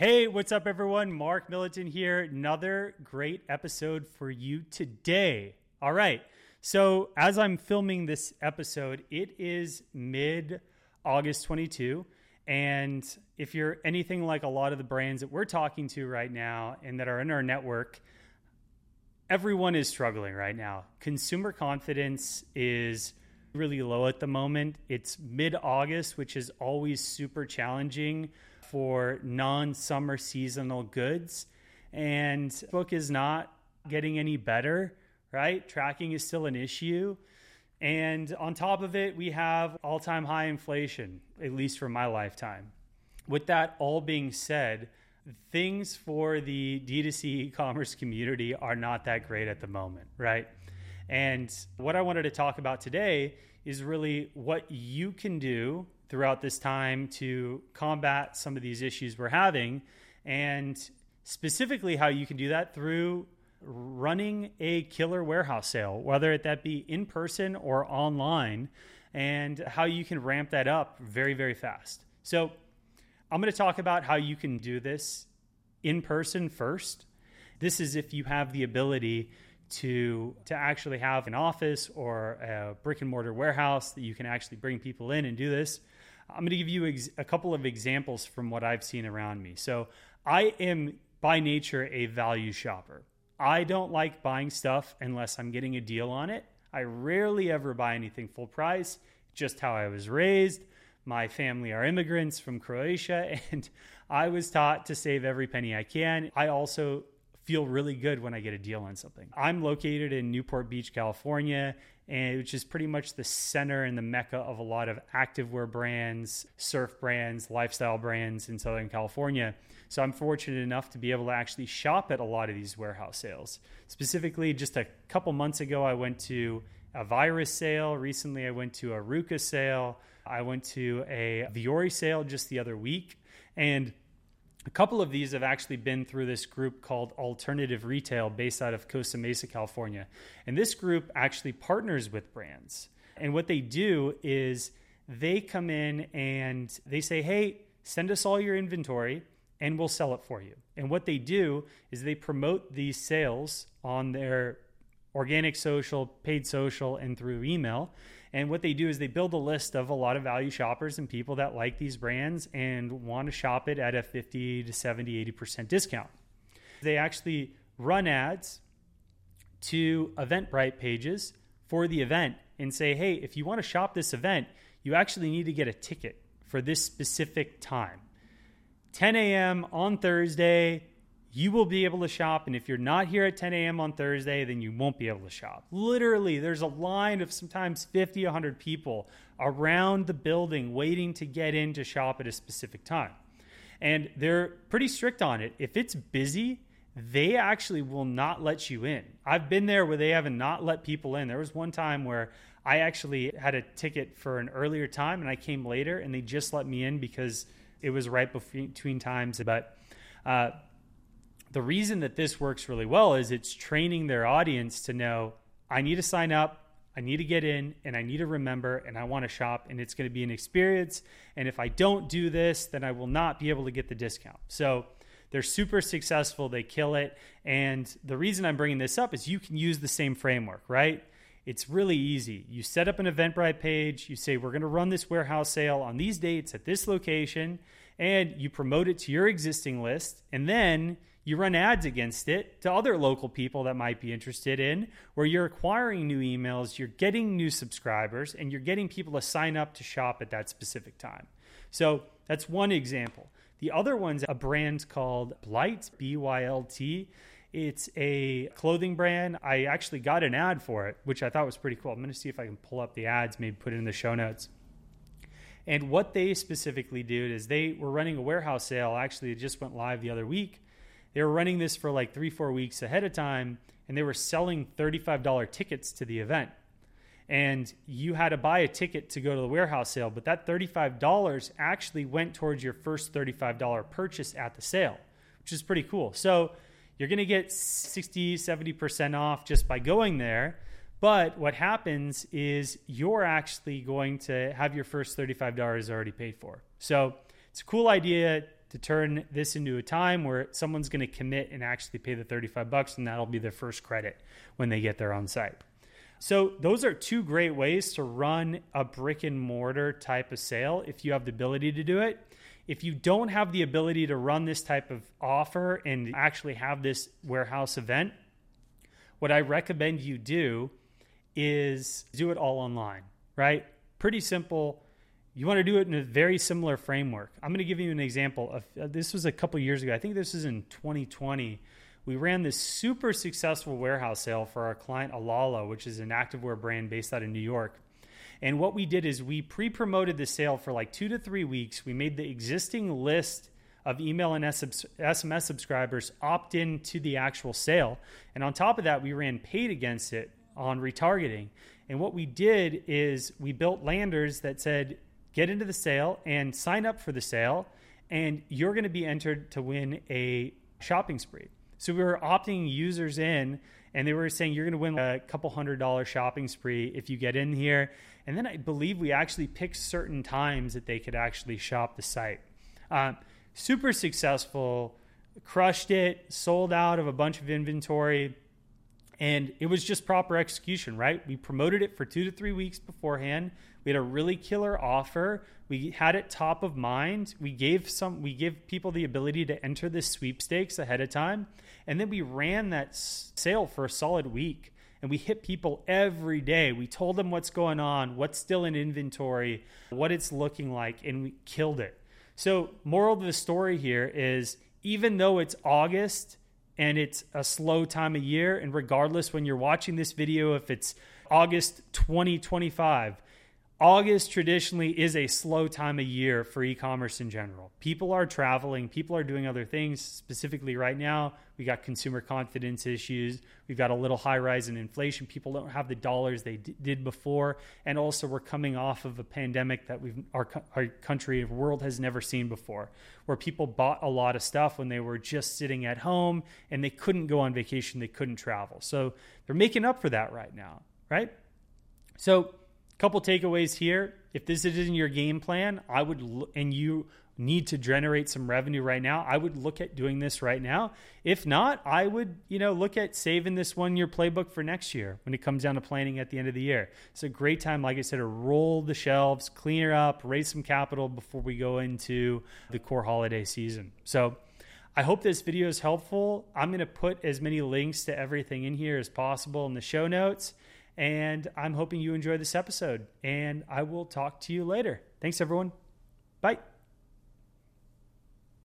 Hey, what's up, everyone? Mark Milutin here. Another great episode for you today. All right. So, as I'm filming this episode, it is mid August 22. And if you're anything like a lot of the brands that we're talking to right now and that are in our network, everyone is struggling right now. Consumer confidence is really low at the moment. It's mid August, which is always super challenging for non summer seasonal goods. And book is not getting any better, right? Tracking is still an issue. And on top of it, we have all time high inflation, at least for my lifetime. With that all being said, things for the D2C e commerce community are not that great at the moment, right? And what I wanted to talk about today is really what you can do throughout this time to combat some of these issues we're having, and specifically how you can do that through running a killer warehouse sale, whether that be in person or online, and how you can ramp that up very, very fast. So, I'm going to talk about how you can do this in person first. This is if you have the ability to to actually have an office or a brick and mortar warehouse that you can actually bring people in and do this. I'm going to give you ex- a couple of examples from what I've seen around me. So, I am by nature a value shopper. I don't like buying stuff unless I'm getting a deal on it. I rarely ever buy anything full price, just how I was raised. My family are immigrants from Croatia, and I was taught to save every penny I can. I also feel really good when I get a deal on something. I'm located in Newport Beach, California, and which is pretty much the center and the mecca of a lot of activewear brands, surf brands, lifestyle brands in Southern California. So I'm fortunate enough to be able to actually shop at a lot of these warehouse sales. Specifically, just a couple months ago, I went to a Virus sale. Recently, I went to a RVCA sale. I went to a Vuori sale just the other week. And a couple of these have actually been through this group called Alternative Retail based out of Costa Mesa, California. And this group actually partners with brands. And what they do is they come in and they say, hey, send us all your inventory and we'll sell it for you. And what they do is they promote these sales on their organic social, paid social, and through email. And what they do is they build a list of a lot of value shoppers and people that like these brands and want to shop it at a 50 to 70, 80% discount. They actually run ads to Eventbrite pages for the event and say, hey, if you want to shop this event, you actually need to get a ticket for this specific time. 10 a.m. on Thursday, you will be able to shop. And if you're not here at 10 a.m. on Thursday, then you won't be able to shop. Literally, there's a line of sometimes 50, 100 people around the building waiting to get in to shop at a specific time. And they're pretty strict on it. If it's busy, they actually will not let you in. I've been there where they haven't not let people in. There was one time where I actually had a ticket for an earlier time and I came later and they just let me in because it was right between times. But uh, the reason that this works really well is it's training their audience to know I need to sign up, I need to get in, and I need to remember, and I want to shop, and it's going to be an experience. And if I don't do this, then I will not be able to get the discount. So they're super successful, they kill it. And the reason I'm bringing this up is you can use the same framework, right? It's really easy. You set up an Eventbrite page, you say, We're going to run this warehouse sale on these dates at this location, and you promote it to your existing list. And then you run ads against it to other local people that might be interested in, where you're acquiring new emails, you're getting new subscribers, and you're getting people to sign up to shop at that specific time. So that's one example. The other one's a brand called blight B Y L T. It's a clothing brand. I actually got an ad for it, which I thought was pretty cool. I'm going to see if I can pull up the ads, maybe put it in the show notes. And what they specifically did is they were running a warehouse sale. Actually, it just went live the other week they were running this for like three, four weeks ahead of time, and they were selling $35 tickets to the event. And you had to buy a ticket to go to the warehouse sale, but that $35 actually went towards your first $35 purchase at the sale, which is pretty cool. So you're going to get 60, 70% off just by going there. But what happens is you're actually going to have your first $35 already paid for. So it's a cool idea to turn this into a time where someone's going to commit and actually pay the 35 bucks and that'll be their first credit when they get there on site. So those are two great ways to run a brick and mortar type of sale if you have the ability to do it. If you don't have the ability to run this type of offer and actually have this warehouse event, what I recommend you do is do it all online, right? Pretty simple. You want to do it in a very similar framework. I'm going to give you an example of uh, this was a couple years ago. I think this is in 2020 we ran this super successful warehouse sale for our client Alala, which is an activewear brand based out of New York. And what we did is we pre promoted the sale for like two to three weeks. We made the existing list of email and SMS subscribers opt in to the actual sale. And on top of that, we ran paid against it on retargeting. And what we did is we built landers that said, get into the sale and sign up for the sale, and you're going to be entered to win a shopping spree. So we were opting users in, and they were saying you're going to win a couple hundred dollar shopping spree if you get in here. And then I believe we actually picked certain times that they could actually shop the site. Uh, super successful, crushed it, sold out of a bunch of inventory. And it was just proper execution, right? We promoted it for two to three weeks beforehand. We had a really killer offer. We had it top of mind. We gave some we gave people the ability to enter the sweepstakes ahead of time. And then we ran that sale for a solid week. And we hit people every day. We told them what's going on, what's still in inventory, what it's looking like, and we killed it. So, moral of the story here is even though it's August and it's a slow time of year. And regardless, when you're watching this video, if it's August 2025, August traditionally is a slow time of year for e commerce in general. People are traveling, people are doing other things. Specifically, right now, we got consumer confidence issues. We've got a little high rise in inflation. People don't have the dollars they d- did before. And also, we're coming off of a pandemic that we've, our, our country, our world has never seen before, where people bought a lot of stuff when they were just sitting at home and they couldn't go on vacation, they couldn't travel. So they're making up for that right now, right? So, couple takeaways here. If this is in your game plan, I would, and you need to generate some revenue right now, I would look at doing this right now. If not, I would, you know, look at saving this one year playbook for next year when it comes down to planning at the end of the year. It's a great time, like I said, to roll the shelves, clean it up, raise some capital before we go into the core holiday season. So, I hope this video is helpful. I'm going to put as many links to everything in here as possible in the show notes. And I'm hoping you enjoy this episode. And I will talk to you later. Thanks, everyone. Bye.